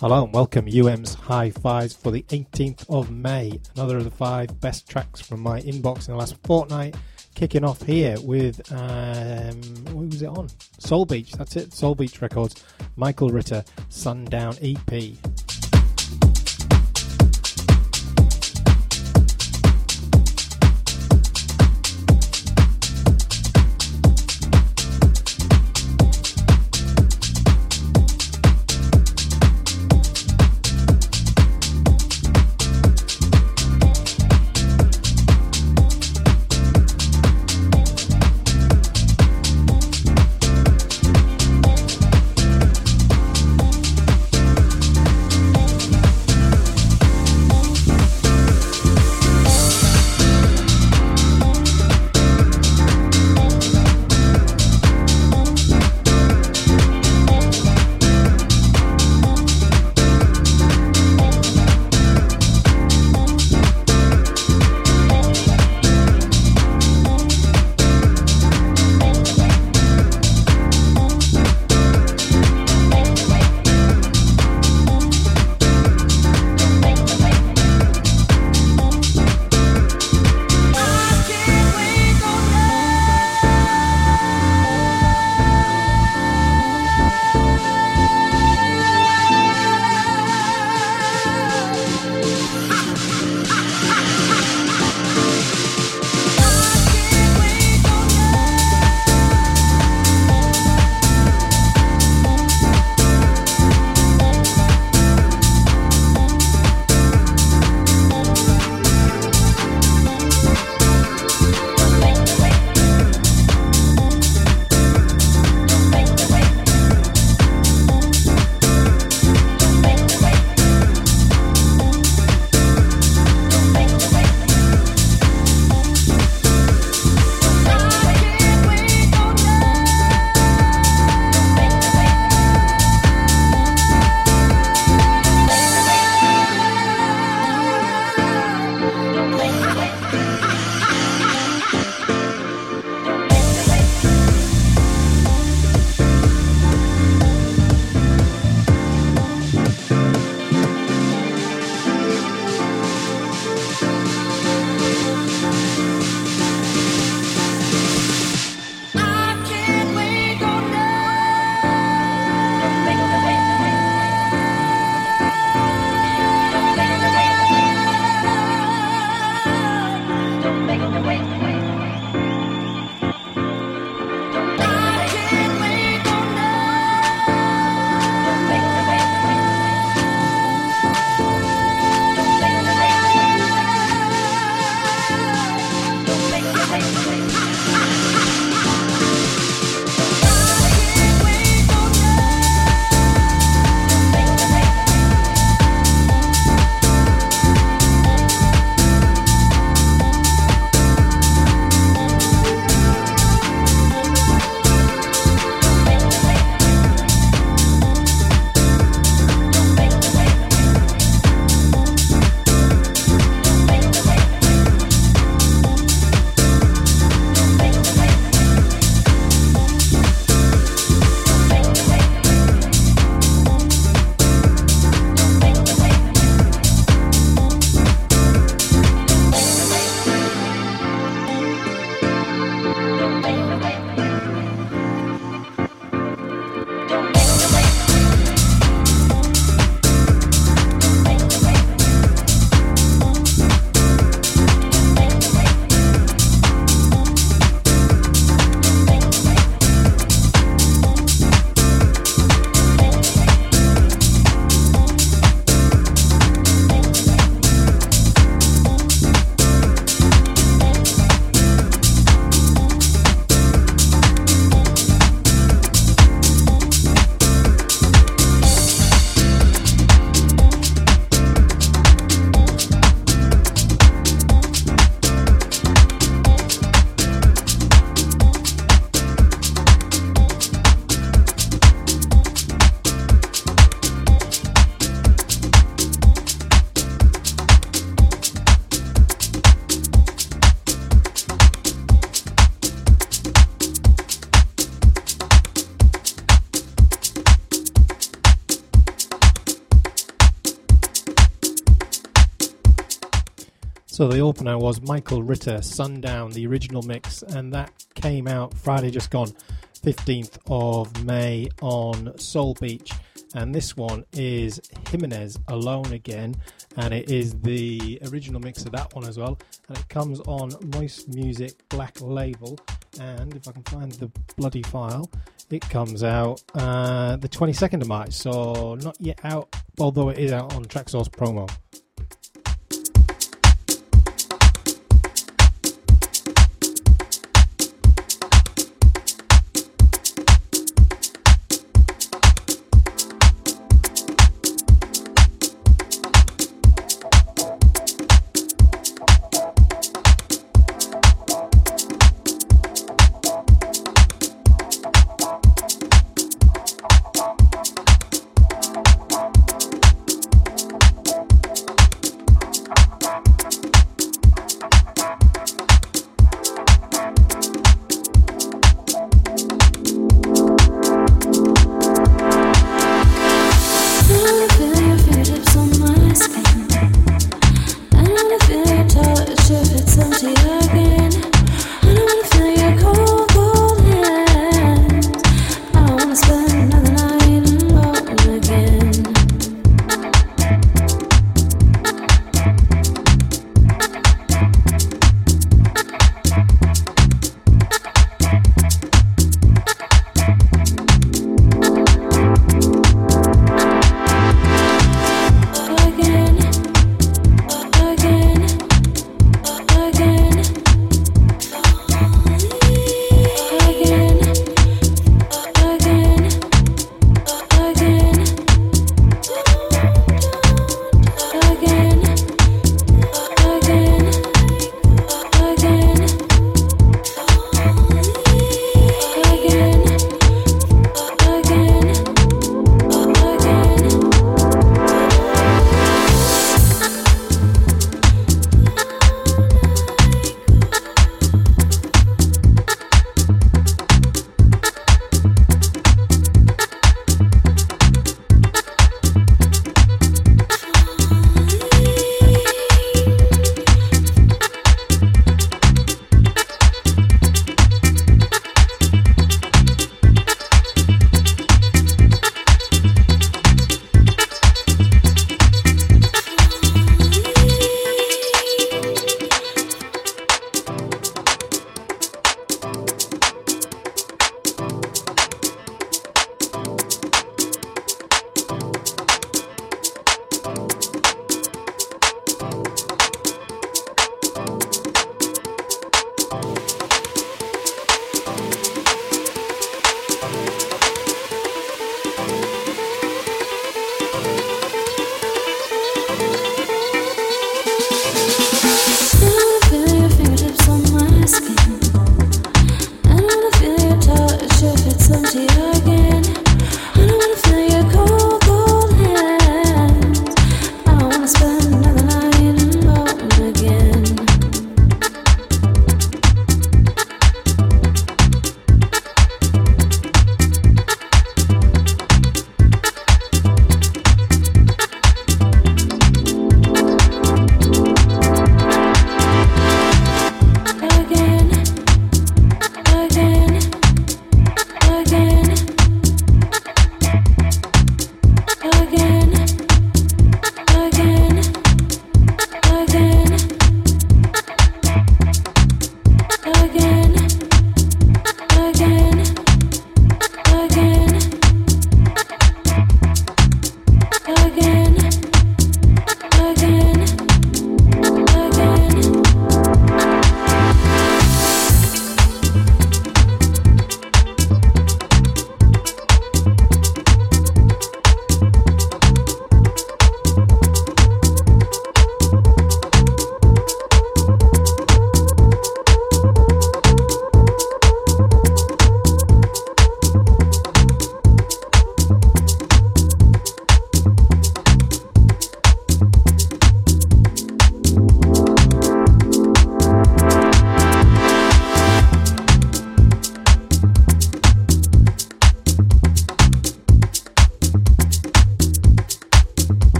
Hello and welcome UM's High Fives for the 18th of May. Another of the five best tracks from my inbox in the last fortnight. Kicking off here with, um, what was it on? Soul Beach, that's it, Soul Beach Records. Michael Ritter, Sundown EP. So the opener was Michael Ritter, Sundown, the original mix, and that came out Friday just gone, 15th of May on Soul Beach. And this one is Jimenez Alone Again, and it is the original mix of that one as well. And it comes on Moist Music Black Label. And if I can find the bloody file, it comes out uh, the 22nd of March, so not yet out, although it is out on Traxsource promo.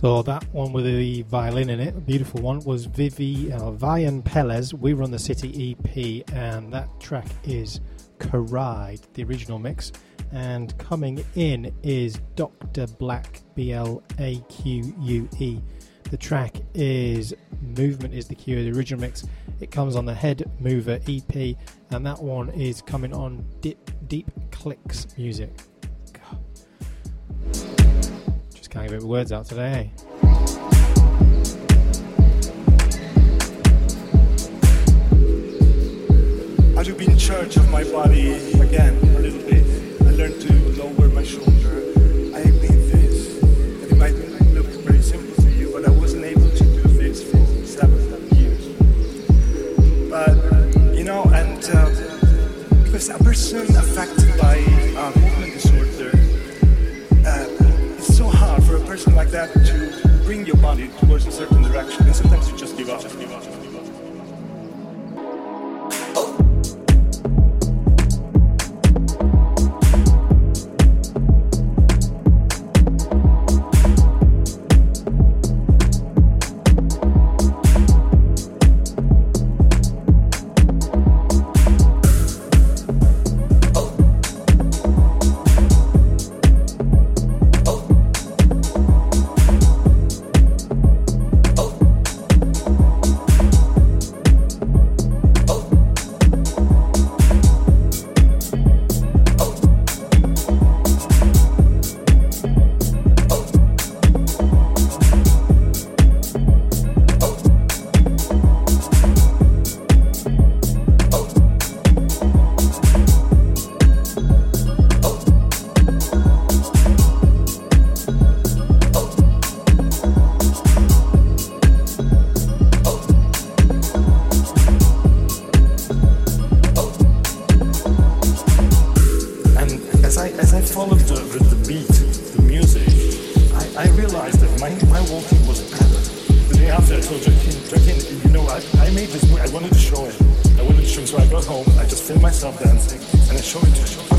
So that one with the violin in it, beautiful one, was Vivi uh, Vian Pelez. We Run the City EP, and that track is Karide, the original mix. And coming in is Dr. Blaque B L A Q U E. The track is Movement is the Cure, the original mix. It comes on the Head Mover EP, and that one is coming on Deep, Deep Clicks Music. God. Can't get the words out today. Have you be in charge of my body again a little bit. I learned to lower goes home, I just film myself dancing and I show it to you.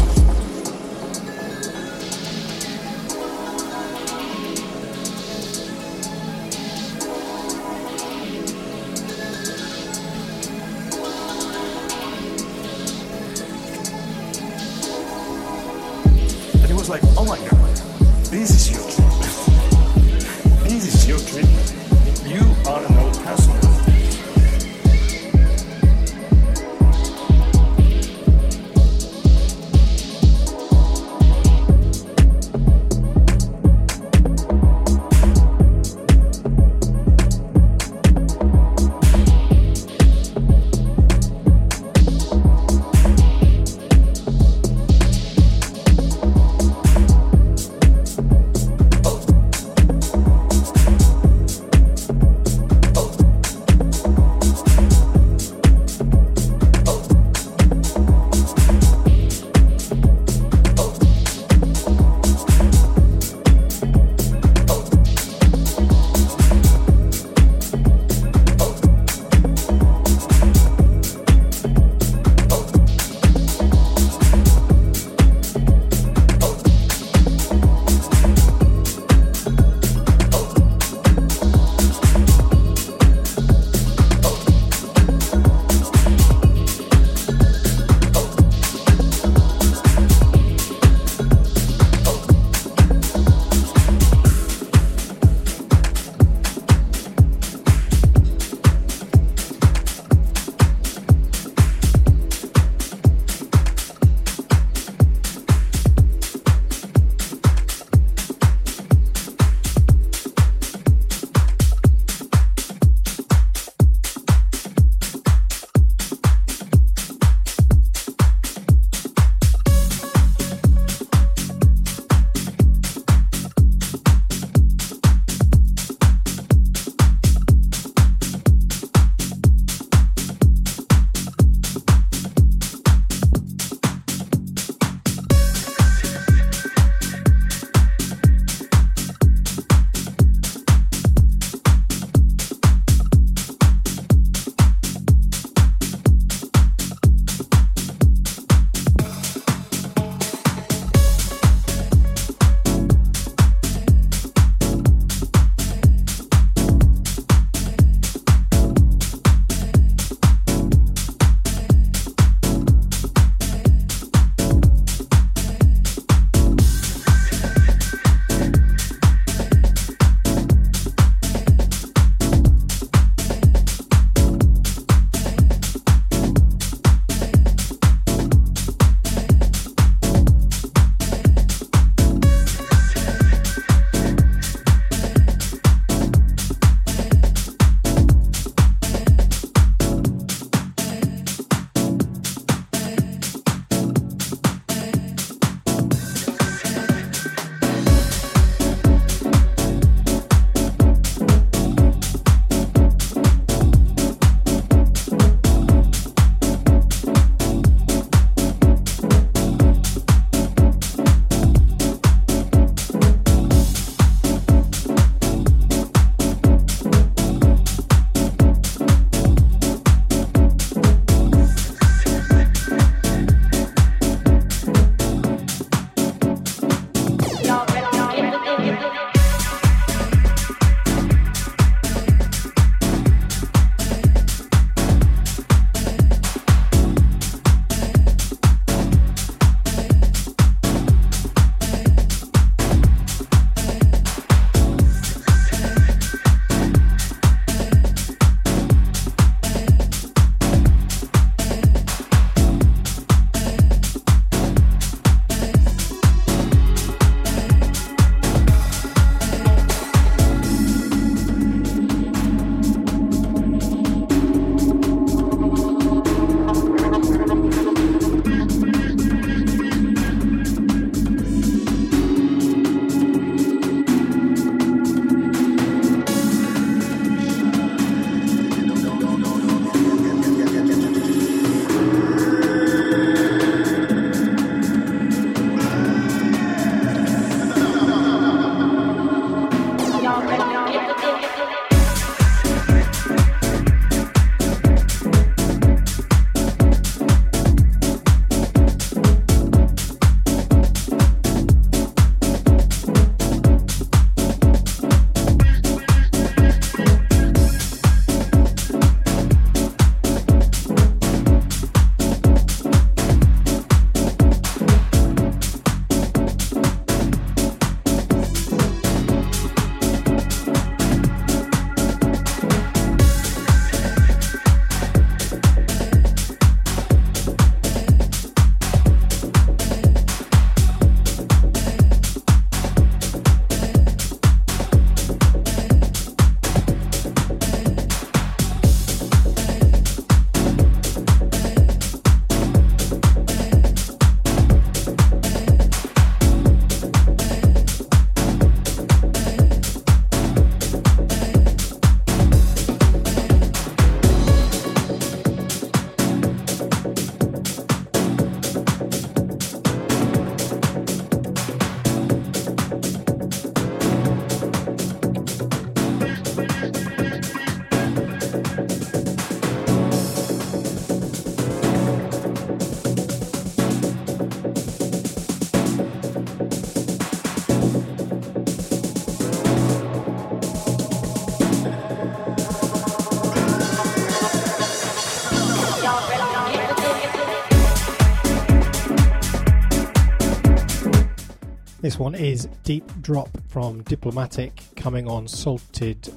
One is Deep Drop from Diplomatic coming on Salted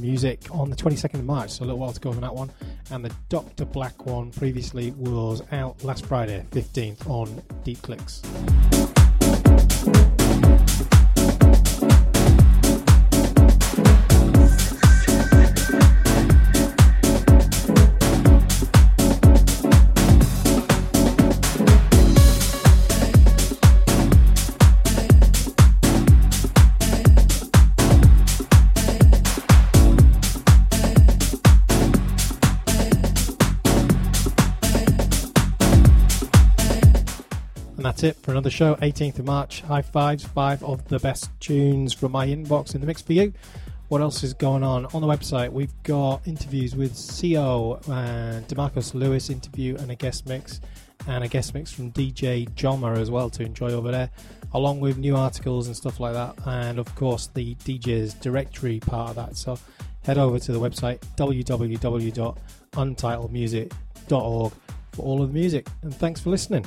Music on the 22nd of March, so a little while to go on that one. And the Dr. Blaque one previously was out last Friday, 15th, on Deep Clicks. That's it for another show, 18th of March. High fives, five of the best tunes from my inbox in the mix for you. What else is going on? On the website, we've got interviews with CO and Demarcus Lewis interview and a guest mix, and a guest mix from DJ Jommer as well to enjoy over there, along with new articles and stuff like that, and of course the DJ's directory part of that. So head over to the website www.untitledmusic.org for all of the music, and thanks for listening.